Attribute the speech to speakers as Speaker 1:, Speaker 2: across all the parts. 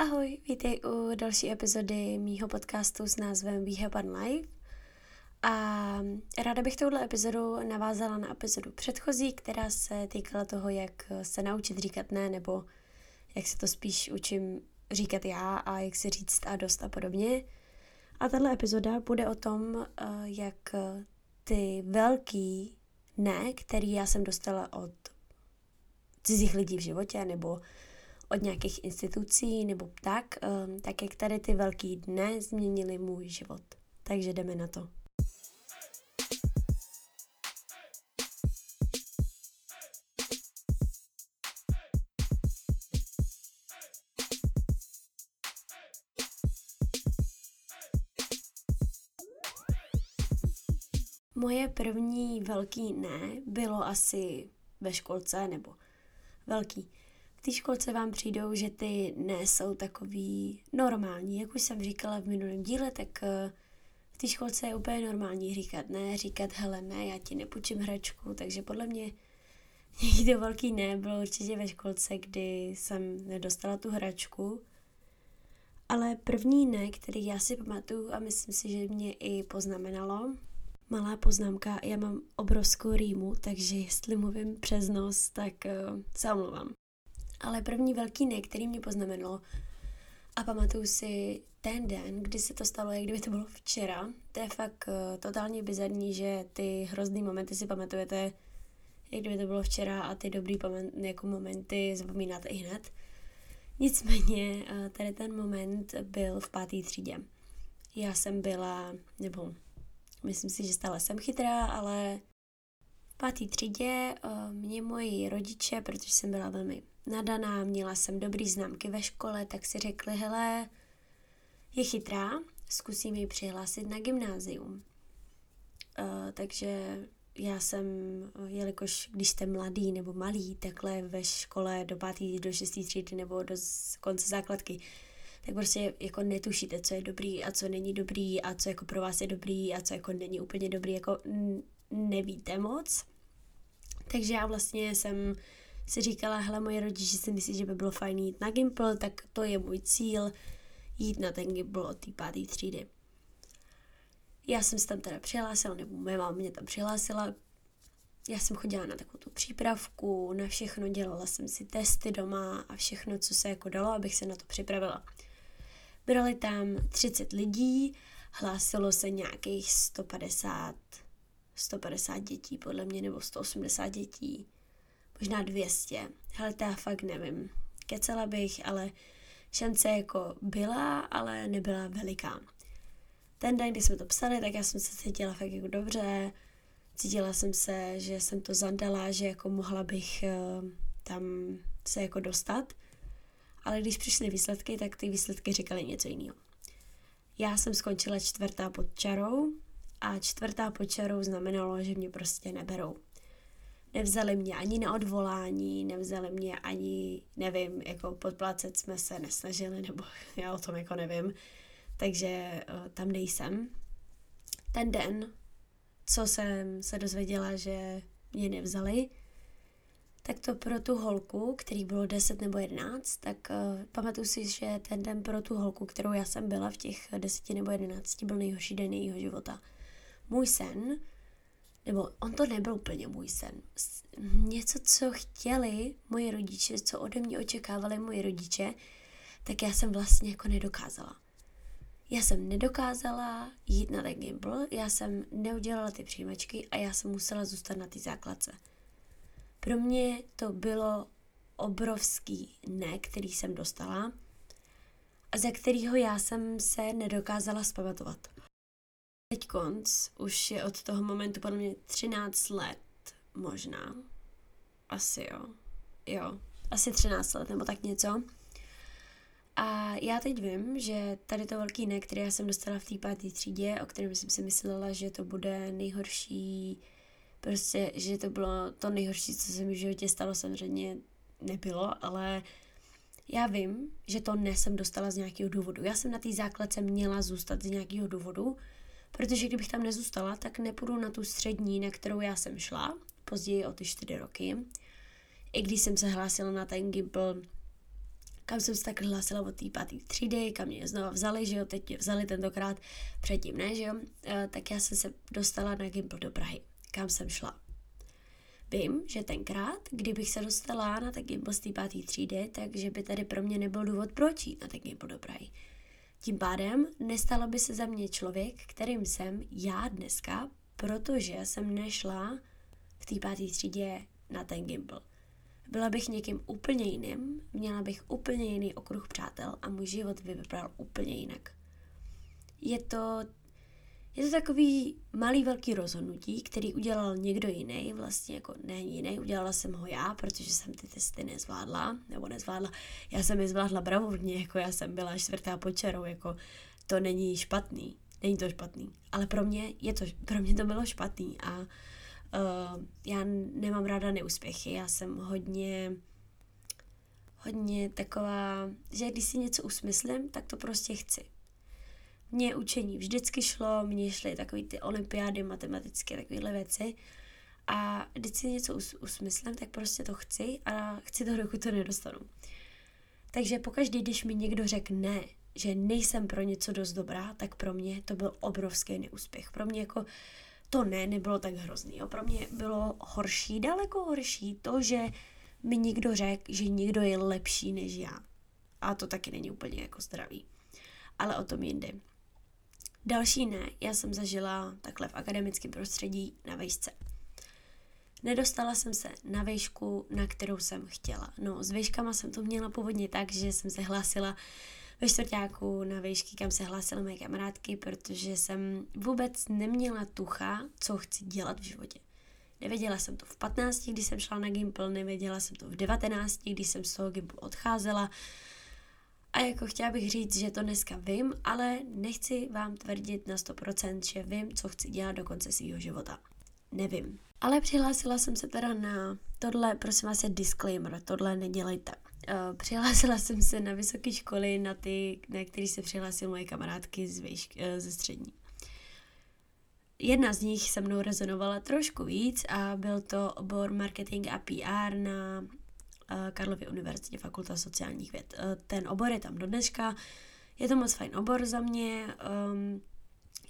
Speaker 1: Ahoj, vítej u další epizody mýho podcastu s názvem We Have One Life. A ráda bych touhle epizodu navázala na epizodu předchozí, která se týkala toho, jak se naučit říkat ne, nebo jak se to spíš učím říkat já a jak se říct a dost a podobně. A tahle epizoda bude o tom, eh, jak ty velký ne, který já jsem dostala od cizích lidí v životě, nebo od nějakých institucí nebo tak, um, tak jak tady ty velký dny změnily můj život. Takže jdeme na to. Moje první velký ne bylo asi ve školce, nebo velký v té školce vám přijdou, že ty ne jsou takový normální. Jak už jsem říkala v minulém díle, tak eh, v té školce je úplně normální říkat ne, říkat hele ne, já ti nepůjčím hračku, takže podle mě někdy velký ne bylo určitě ve školce, kdy jsem nedostala tu hračku. Ale první ne, který já si pamatuju a myslím si, že mě i poznamenalo, malá poznámka, já mám obrovskou rýmu, takže jestli mluvím přes nos, tak uh, se omlouvám. Ale první velký ne, který mě poznamenalo, a pamatuju si ten den, kdy se to stalo, jak kdyby to bylo včera. To je fakt uh, totálně bizarní, že ty hrozný momenty si pamatujete, jak kdyby to bylo včera a ty dobrý jako momenty zapomínáte i hned. Nicméně uh, tady ten moment byl v páté třídě. Já jsem byla, nebo myslím si, že stále jsem chytrá, ale v páté třídě uh, mě moji rodiče, protože jsem byla velmi nadaná, měla jsem dobrý známky ve škole, tak si řekli, hele, je chytrá, zkusím ji přihlásit na gymnázium. Uh, takže já jsem, jelikož když jste mladý nebo malý, takhle ve škole do pátý, do šestý třídy nebo do konce základky, tak prostě jako netušíte, co je dobrý a co není dobrý a co jako pro vás je dobrý a co jako není úplně dobrý, jako nevíte moc. Takže já vlastně jsem si říkala, hele, moje rodiče si myslí, že by bylo fajn jít na Gimple, tak to je můj cíl, jít na ten Gimple od té páté třídy. Já jsem se tam teda přihlásila, nebo moje máma mě tam přihlásila. Já jsem chodila na takovou tu přípravku, na všechno dělala jsem si testy doma a všechno, co se jako dalo, abych se na to připravila. Brali tam 30 lidí, hlásilo se nějakých 150, 150 dětí, podle mě, nebo 180 dětí možná 200. Hele, to já fakt nevím. Kecela bych, ale šance jako byla, ale nebyla veliká. Ten den, kdy jsme to psali, tak já jsem se cítila fakt jako dobře. Cítila jsem se, že jsem to zadala, že jako mohla bych uh, tam se jako dostat. Ale když přišly výsledky, tak ty výsledky říkaly něco jiného. Já jsem skončila čtvrtá pod čarou a čtvrtá pod čarou znamenalo, že mě prostě neberou nevzali mě ani na odvolání, nevzali mě ani, nevím, jako podplácet jsme se nesnažili, nebo já o tom jako nevím, takže uh, tam nejsem. Ten den, co jsem se dozvěděla, že mě nevzali, tak to pro tu holku, který bylo 10 nebo 11, tak uh, pamatuju si, že ten den pro tu holku, kterou já jsem byla v těch 10 nebo 11, byl nejhorší den jejího života. Můj sen nebo on to nebyl úplně můj sen. Něco, co chtěli moji rodiče, co ode mě očekávali moji rodiče, tak já jsem vlastně jako nedokázala. Já jsem nedokázala jít na ten gimbal, já jsem neudělala ty přijímačky a já jsem musela zůstat na ty základce. Pro mě to bylo obrovský ne, který jsem dostala a ze kterého já jsem se nedokázala zpamatovat. Teď konc už je od toho momentu podle mě 13 let, možná. Asi jo. Jo, asi 13 let nebo tak něco. A já teď vím, že tady to velký ne, který já jsem dostala v té páté třídě, o kterém jsem si myslela, že to bude nejhorší, prostě, že to bylo to nejhorší, co se mi v životě stalo, samozřejmě nebylo, ale já vím, že to ne jsem dostala z nějakého důvodu. Já jsem na té základce měla zůstat z nějakého důvodu, protože kdybych tam nezůstala, tak nepůjdu na tu střední, na kterou já jsem šla, později o ty čtyři roky. I když jsem se hlásila na ten Gimpl kam jsem se tak hlásila od té pátý třídy, kam mě znova vzali, že jo, teď mě vzali tentokrát, předtím ne, že jo, e, tak já jsem se dostala na Gimpl do Prahy, kam jsem šla. Vím, že tenkrát, kdybych se dostala na ten Gimpl z té páté třídy, takže by tady pro mě nebyl důvod proč jít na ten Gimpl do Prahy. Tím pádem nestalo by se za mě člověk, kterým jsem já dneska, protože jsem nešla v té páté třídě na ten Gimpl. Byla bych někým úplně jiným, měla bych úplně jiný okruh přátel a můj život by vypadal úplně jinak. Je to, je to takový malý velký rozhodnutí, který udělal někdo jiný, vlastně jako ne jiný, udělala jsem ho já, protože jsem ty testy nezvládla, nebo nezvládla, já jsem je zvládla bravurně, jako já jsem byla čtvrtá počerou, jako to není špatný, není to špatný, ale pro mě, je to, pro mě to bylo špatný a Uh, já nemám ráda neúspěchy, já jsem hodně, hodně taková, že když si něco usmyslím, tak to prostě chci. Mně učení vždycky šlo, mně šly takové ty olympiády, matematické, takovéhle věci. A když si něco us, usmyslím, tak prostě to chci a chci to, dokud to nedostanu. Takže pokaždý, když mi někdo řekne ne, že nejsem pro něco dost dobrá, tak pro mě to byl obrovský neúspěch. Pro mě jako to ne, nebylo tak hrozný. Jo. Pro mě bylo horší, daleko horší to, že mi někdo řekl, že někdo je lepší než já. A to taky není úplně jako zdravý. Ale o tom jindy. Další ne, já jsem zažila takhle v akademickém prostředí na vejšce. Nedostala jsem se na vejšku, na kterou jsem chtěla. No, s vejškama jsem to měla původně tak, že jsem se hlásila ve čtvrtáku na výšky, kam se hlásily moje kamarádky, protože jsem vůbec neměla tucha, co chci dělat v životě. Nevěděla jsem to v 15, když jsem šla na Gimple, nevěděla jsem to v 19, když jsem z toho Gimple odcházela. A jako chtěla bych říct, že to dneska vím, ale nechci vám tvrdit na 100%, že vím, co chci dělat do konce svého života. Nevím. Ale přihlásila jsem se teda na tohle, prosím vás, je disclaimer, tohle nedělejte. Uh, přihlásila jsem se na vysoké školy, na ty, na který se přihlásily moje kamarádky z výšk, uh, ze střední. Jedna z nich se mnou rezonovala trošku víc a byl to obor marketing a PR na Karlově univerzitě, fakulta sociálních věd. Uh, ten obor je tam do dneška, je to moc fajn obor za mě, um,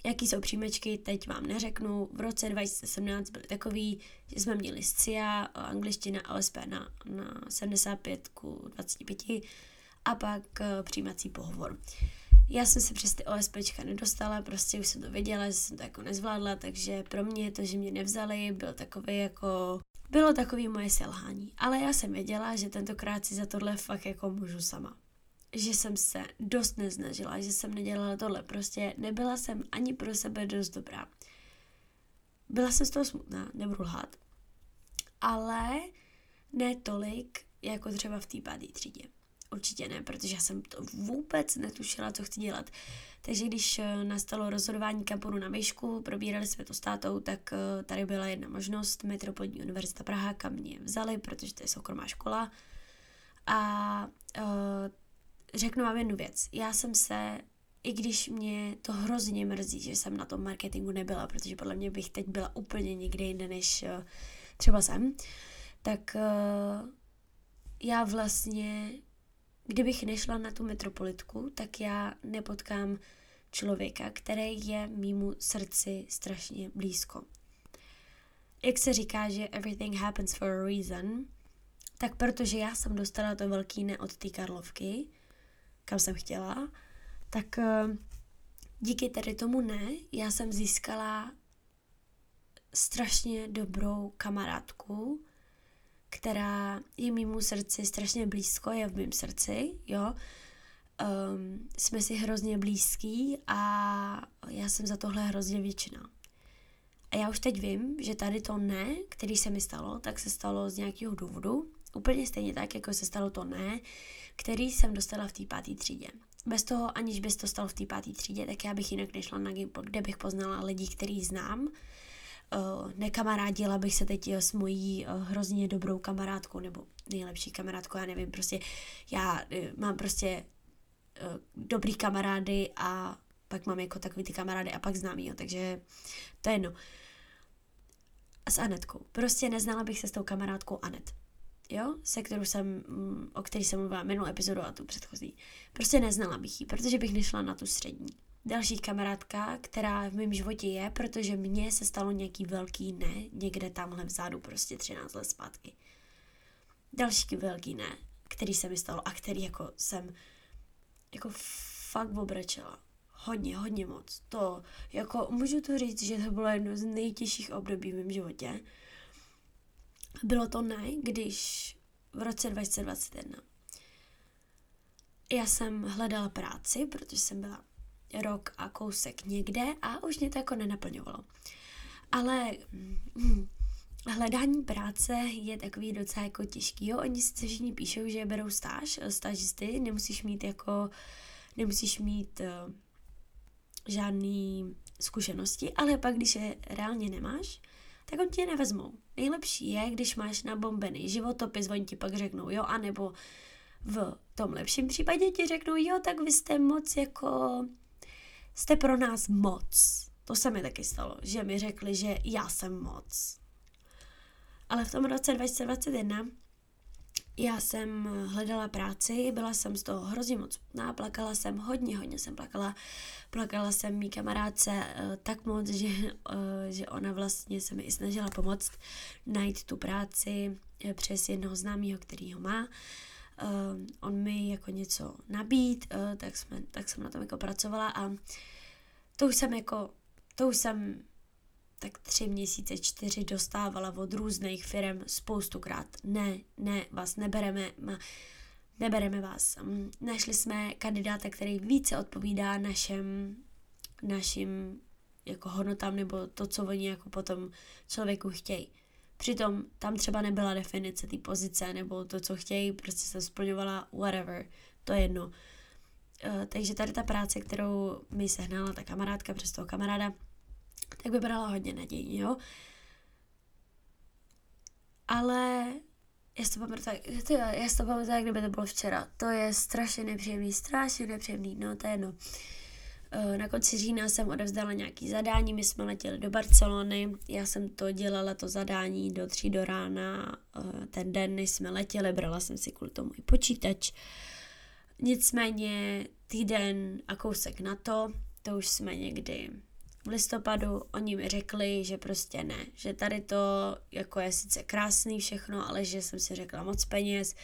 Speaker 1: Jaký jsou příjmečky, teď vám neřeknu. V roce 2017 byly takový, že jsme měli SCIA, angličtina OSP na, na 75 ku 25 a pak přijímací pohovor. Já jsem se přes ty OSPčka nedostala, prostě už jsem to věděla, že jsem to jako nezvládla, takže pro mě to, že mě nevzali, byl takový jako bylo takový moje selhání. Ale já jsem věděla, že tentokrát si za tohle fakt jako můžu sama že jsem se dost neznažila, že jsem nedělala tohle. Prostě nebyla jsem ani pro sebe dost dobrá. Byla jsem z toho smutná, nebudu lhát. Ale ne tolik, jako třeba v té páté třídě. Určitě ne, protože já jsem to vůbec netušila, co chci dělat. Takže když eh, nastalo rozhodování kamponu na výšku, probírali jsme to s tátou, tak eh, tady byla jedna možnost, Metropolní univerzita Praha, kam mě vzali, protože to je soukromá škola. A uh, řeknu vám jednu věc. Já jsem se, i když mě to hrozně mrzí, že jsem na tom marketingu nebyla, protože podle mě bych teď byla úplně někde jinde, než uh, třeba jsem, tak uh, já vlastně, kdybych nešla na tu metropolitku, tak já nepotkám člověka, který je mýmu srdci strašně blízko. Jak se říká, že everything happens for a reason, tak protože já jsem dostala to velký ne od té Karlovky, kam jsem chtěla, tak eh, díky tady tomu ne, já jsem získala strašně dobrou kamarádku, která je mýmu srdci strašně blízko, je v mém srdci, jo. Um, jsme si hrozně blízký a já jsem za tohle hrozně většina. A já už teď vím, že tady to ne, který se mi stalo, tak se stalo z nějakého důvodu. Úplně stejně tak, jako se stalo to ne, který jsem dostala v té páté třídě. Bez toho, aniž bys to stalo v té páté třídě, tak já bych jinak nešla na Gimple, kde bych poznala lidi, který znám. Uh, nekamarádila bych se teď s mojí uh, hrozně dobrou kamarádkou, nebo nejlepší kamarádkou, já nevím, prostě já mám prostě dobrý kamarády a pak mám jako takový ty kamarády a pak známý, jo, takže to je jedno. S Anetkou. Prostě neznala bych se s tou kamarádkou Anet jo, se kterou jsem, mm, o který jsem mluvila minulou epizodu a tu předchozí. Prostě neznala bych ji, protože bych nešla na tu střední. Další kamarádka, která v mém životě je, protože mně se stalo nějaký velký ne, někde tamhle vzadu, prostě 13 let zpátky. Další velký ne, který se mi stalo a který jako jsem jako fakt obrečela. Hodně, hodně moc. To, jako můžu to říct, že to bylo jedno z nejtěžších období v mém životě. Bylo to ne, když v roce 2021 já jsem hledala práci, protože jsem byla rok a kousek někde a už mě to jako nenaplňovalo. Ale hm, hledání práce je takový docela jako těžký, jo. Oni si všichni píšou, že berou stáž, stážisty, nemusíš mít jako, nemusíš mít uh, žádný zkušenosti, ale pak, když je reálně nemáš, tak on tě nevezmou. Nejlepší je, když máš nabombený životopis, oni ti pak řeknou jo, anebo v tom lepším případě ti řeknou jo, tak vy jste moc jako, jste pro nás moc. To se mi taky stalo, že mi řekli, že já jsem moc. Ale v tom roce 2021 já jsem hledala práci, byla jsem z toho hrozně moc smutná, plakala jsem hodně, hodně jsem plakala. Plakala jsem mý kamarádce uh, tak moc, že, uh, že ona vlastně se mi i snažila pomoct najít tu práci uh, přes jednoho známého, který ho má. Uh, on mi jako něco nabít, uh, tak, jsme, tak jsem na tom jako pracovala a to už jsem jako, to už jsem tak tři měsíce, čtyři dostávala od různých firm spoustukrát. Ne, ne, vás nebereme, ma, nebereme vás. Mm, našli jsme kandidáta, který více odpovídá našem, našim jako hodnotám nebo to, co oni jako potom člověku chtějí. Přitom tam třeba nebyla definice té pozice nebo to, co chtějí, prostě se splňovala whatever, to je jedno. Uh, takže tady ta práce, kterou mi sehnala ta kamarádka přes toho kamaráda, tak vypadala hodně nadějně, jo. Ale já si to pamatuju, jak kdyby to bylo včera. To je strašně nepříjemný, strašně nepříjemný, no to je jedno. Eh, na konci října jsem odevzdala nějaký zadání, my jsme letěli do Barcelony, já jsem to dělala, to zadání do tří do rána, eh, ten den, než jsme letěli, brala jsem si kvůli tomu i počítač. Nicméně týden a kousek na to, to už jsme někdy v listopadu oni mi řekli, že prostě ne, že tady to jako je sice krásný všechno, ale že jsem si řekla moc peněz,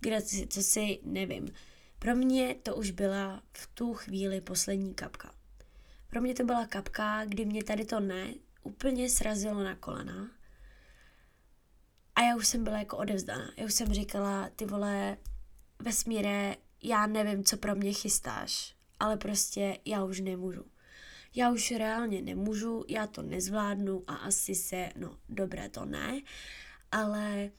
Speaker 1: kde si, co si, nevím. Pro mě to už byla v tu chvíli poslední kapka. Pro mě to byla kapka, kdy mě tady to ne úplně srazilo na kolena a já už jsem byla jako odevzdaná. Já už jsem říkala, ty vole, vesmíre, já nevím, co pro mě chystáš, ale prostě já už nemůžu já už reálně nemůžu, já to nezvládnu a asi se, no dobré to ne, ale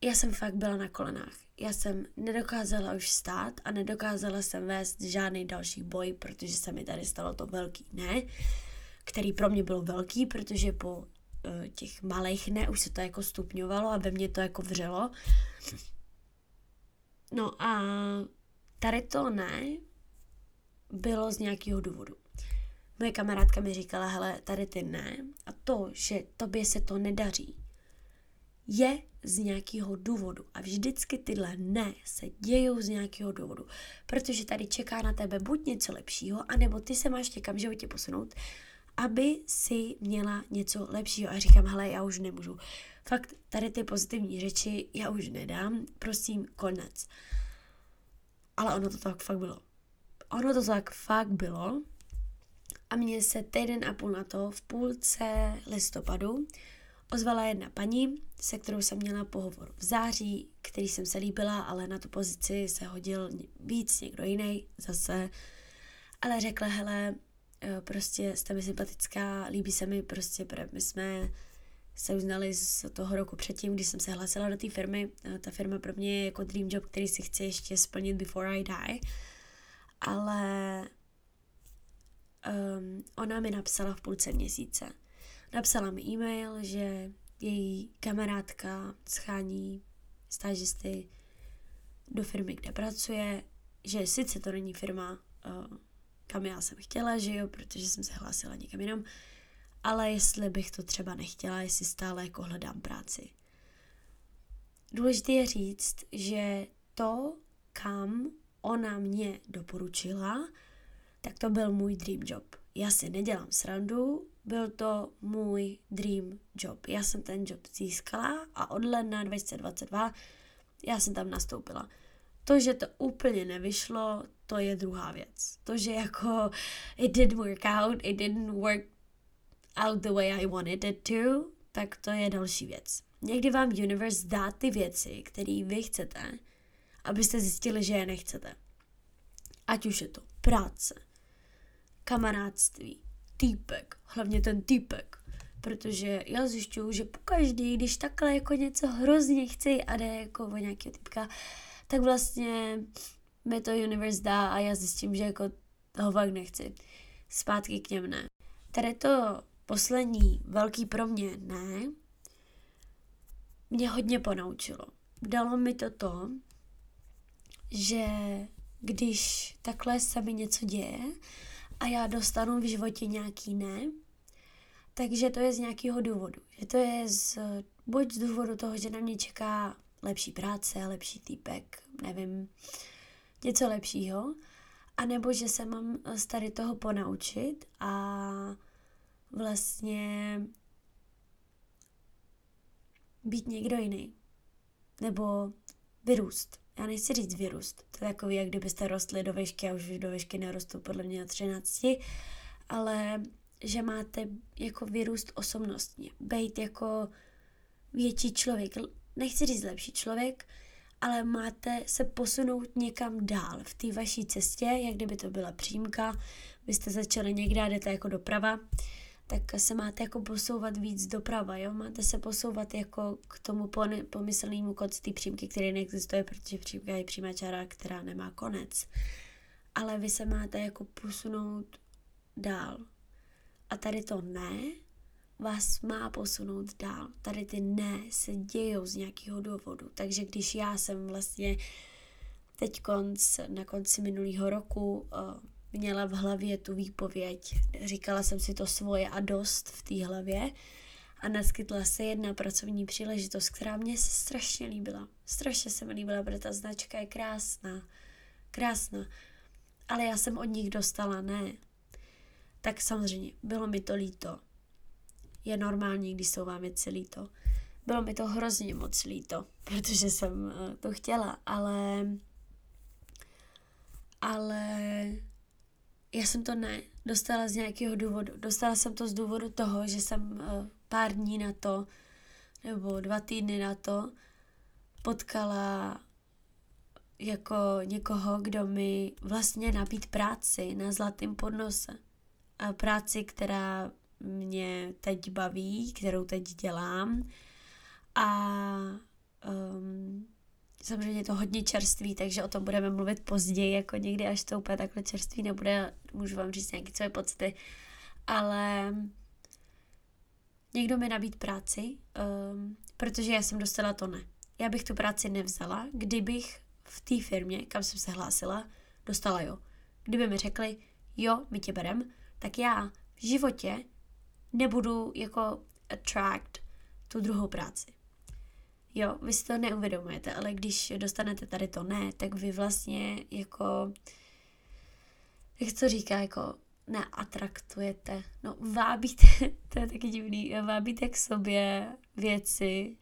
Speaker 1: já jsem fakt byla na kolenách. Já jsem nedokázala už stát a nedokázala jsem vést žádný další boj, protože se mi tady stalo to velký ne, který pro mě byl velký, protože po uh, těch malých ne už se to jako stupňovalo a ve mně to jako vřelo. No a tady to ne bylo z nějakého důvodu. Moje kamarádka mi říkala, hele, tady ty ne. A to, že tobě se to nedaří, je z nějakého důvodu. A vždycky tyhle ne se dějou z nějakého důvodu. Protože tady čeká na tebe buď něco lepšího, anebo ty se máš někam v životě posunout, aby si měla něco lepšího. A říkám, hele, já už nemůžu. Fakt, tady ty pozitivní řeči já už nedám, prosím, konec. Ale ono to tak fakt bylo. Ono to tak fakt bylo, a mně se týden a půl na to v půlce listopadu ozvala jedna paní, se kterou jsem měla pohovor v září, který jsem se líbila, ale na tu pozici se hodil víc někdo jiný zase. Ale řekla, hele, eh, prostě jste mi sympatická, líbí se mi prostě, my jsme se uznali z toho roku předtím, když jsem se hlásila do té firmy. Eh, ta firma pro mě je jako dream job, který si chci ještě splnit before I die. Ale um, ona mi napsala v půlce měsíce. Napsala mi e-mail, že její kamarádka schání stážisty do firmy, kde pracuje, že sice to není firma, uh, kam já jsem chtěla, že jo, protože jsem se hlásila někam jinam, ale jestli bych to třeba nechtěla, jestli stále jako hledám práci. důležité je říct, že to, kam ona mě doporučila, tak to byl můj dream job. Já si nedělám srandu, byl to můj dream job. Já jsem ten job získala a od ledna 2022 já jsem tam nastoupila. To, že to úplně nevyšlo, to je druhá věc. To, že jako it didn't work out, it didn't work out the way I wanted it to, tak to je další věc. Někdy vám universe dá ty věci, které vy chcete, abyste zjistili, že je nechcete. Ať už je to práce, kamarádství, týpek, hlavně ten týpek. Protože já zjišťuju, že pokaždý, když takhle jako něco hrozně chci a jde jako o nějakého typka, tak vlastně mi to universe dá a já zjistím, že jako toho fakt nechci. Zpátky k něm ne. Tady to poslední velký pro mě ne, mě hodně ponaučilo. Dalo mi to to, že když takhle se mi něco děje a já dostanu v životě nějaký ne, takže to je z nějakého důvodu. Že to je z, buď z důvodu toho, že na mě čeká lepší práce, lepší týpek, nevím, něco lepšího, anebo že se mám z tady toho ponaučit a vlastně být někdo jiný. Nebo vyrůst. Já nechci říct vyrůst. To je takový, jak kdybyste rostli do vešky a už do vešky nerostou podle mě na 13, ale že máte jako vyrůst osobnostně. Být jako větší člověk. Nechci říct lepší člověk, ale máte se posunout někam dál v té vaší cestě, jak kdyby to byla přímka, vy jste začali někde a jdete jako doprava, tak se máte jako posouvat víc doprava, jo? Máte se posouvat jako k tomu pomyslnému konci té přímky, který neexistuje, protože přímka je přímá čára, která nemá konec. Ale vy se máte jako posunout dál. A tady to ne vás má posunout dál. Tady ty ne se dějou z nějakého důvodu. Takže když já jsem vlastně teď konc, na konci minulého roku uh, měla v hlavě tu výpověď, říkala jsem si to svoje a dost v té hlavě a naskytla se jedna pracovní příležitost, která mě se strašně líbila. Strašně se mi líbila, protože ta značka je krásná. Krásná. Ale já jsem od nich dostala ne. Tak samozřejmě, bylo mi to líto je normální, když jsou vám věci líto. Bylo mi to hrozně moc líto, protože jsem eh, to chtěla, ale ale já jsem to ne dostala z nějakého důvodu. Dostala jsem to z důvodu toho, že jsem eh, pár dní na to, nebo dva týdny na to, potkala jako někoho, kdo mi vlastně nabít práci na zlatém podnose. A práci, která mě teď baví, kterou teď dělám. A um, samozřejmě je to hodně čerství, takže o tom budeme mluvit později, jako někdy, až to úplně takhle čerství nebude, můžu vám říct nějaké své pocity. Ale někdo mi nabít práci, um, protože já jsem dostala to ne. Já bych tu práci nevzala, kdybych v té firmě, kam jsem se hlásila, dostala jo. Kdyby mi řekli, jo, my tě berem, tak já v životě nebudu jako attract tu druhou práci. Jo, vy si to neuvědomujete, ale když dostanete tady to ne, tak vy vlastně jako, jak to říká, jako neatraktujete, no vábíte, to je taky divný, vábíte k sobě věci,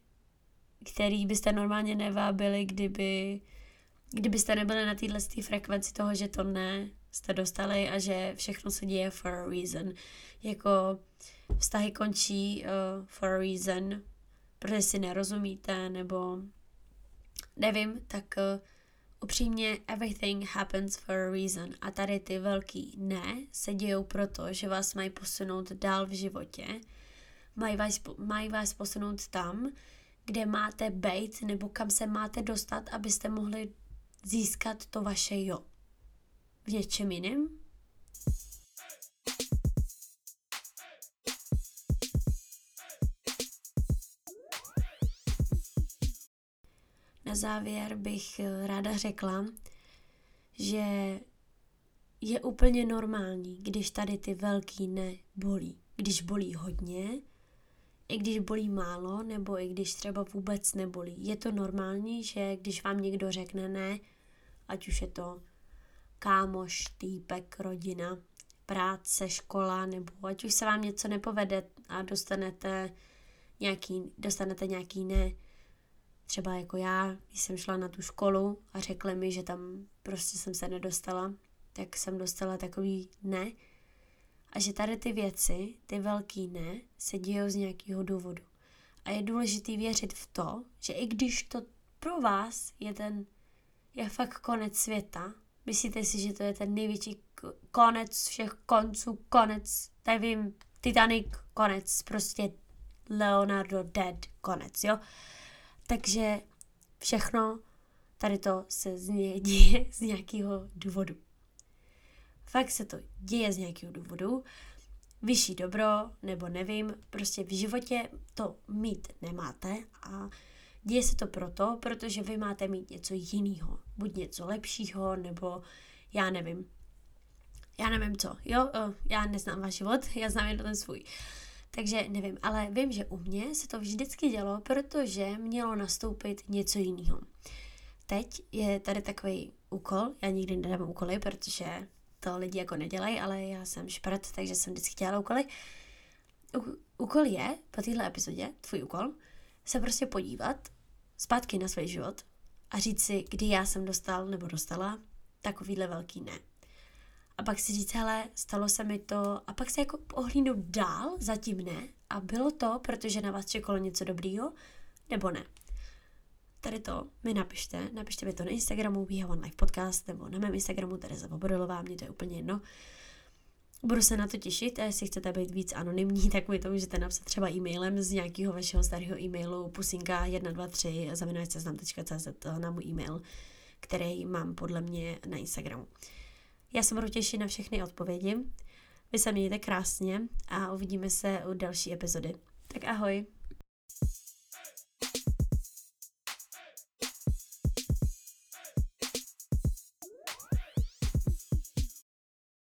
Speaker 1: které byste normálně nevábili, kdyby, kdybyste nebyli na téhle frekvenci toho, že to ne jste dostali a že všechno se děje for a reason. Jako vztahy končí uh, for a reason, protože si nerozumíte, nebo nevím, tak uh, upřímně everything happens for a reason. A tady ty velký ne se dějou proto, že vás mají posunout dál v životě, mají vás, mají vás posunout tam, kde máte být nebo kam se máte dostat, abyste mohli získat to vaše jo. V něčem jiném na závěr bych eh, ráda řekla, že je úplně normální, když tady ty velký ne bolí. Když bolí hodně, i když bolí málo, nebo i když třeba vůbec nebolí. Je to normální, že když vám někdo řekne ne, ať už je to kámoš, týpek, rodina, práce, škola, nebo ať už se vám něco nepovede a dostanete nějaký, dostanete nějaký ne, třeba jako já, když jsem šla na tu školu a řekli mi, že tam prostě jsem se nedostala, tak jsem dostala takový ne. A že tady ty věci, ty velký ne, se dějou z nějakého důvodu. A je důležité věřit v to, že i když to pro vás je ten, je fakt konec světa, myslíte si, že to je ten největší konec všech konců, konec, nevím, Titanic, konec, prostě Leonardo dead, konec, jo. Takže všechno tady to se z ně, děje z nějakého důvodu. Fakt se to děje z nějakého důvodu. Vyšší dobro, nebo nevím, prostě v životě to mít nemáte a děje se to proto, protože vy máte mít něco jiného. Buď něco lepšího, nebo já nevím. Já nevím co, jo, já neznám váš život, já znám jen ten svůj. Takže nevím, ale vím, že u mě se to vždycky dělo, protože mělo nastoupit něco jiného. Teď je tady takový úkol, já nikdy nedám úkoly, protože to lidi jako nedělají, ale já jsem šprt, takže jsem vždycky dělala úkoly. U- úkol je, po téhle epizodě, tvůj úkol, se prostě podívat zpátky na svůj život a říct si, kdy já jsem dostal nebo dostala takovýhle velký ne. A pak si říct, hele, stalo se mi to, a pak se jako ohlídnout dál, zatím ne, a bylo to, protože na vás čekalo něco dobrýho, nebo ne. Tady to mi napište, napište mi to na Instagramu, We Have One Life Podcast, nebo na mém Instagramu Tereza Voborilová, mě to je úplně jedno. Budu se na to těšit a jestli chcete být víc anonymní, tak mi to můžete napsat třeba e-mailem z nějakého vašeho starého e-mailu pusinka123 zavináčseznam.cz na můj e-mail, který mám podle mě na Instagramu. Já se budu těšit na všechny odpovědi. Vy se mějte krásně a uvidíme se u další epizody. Tak ahoj!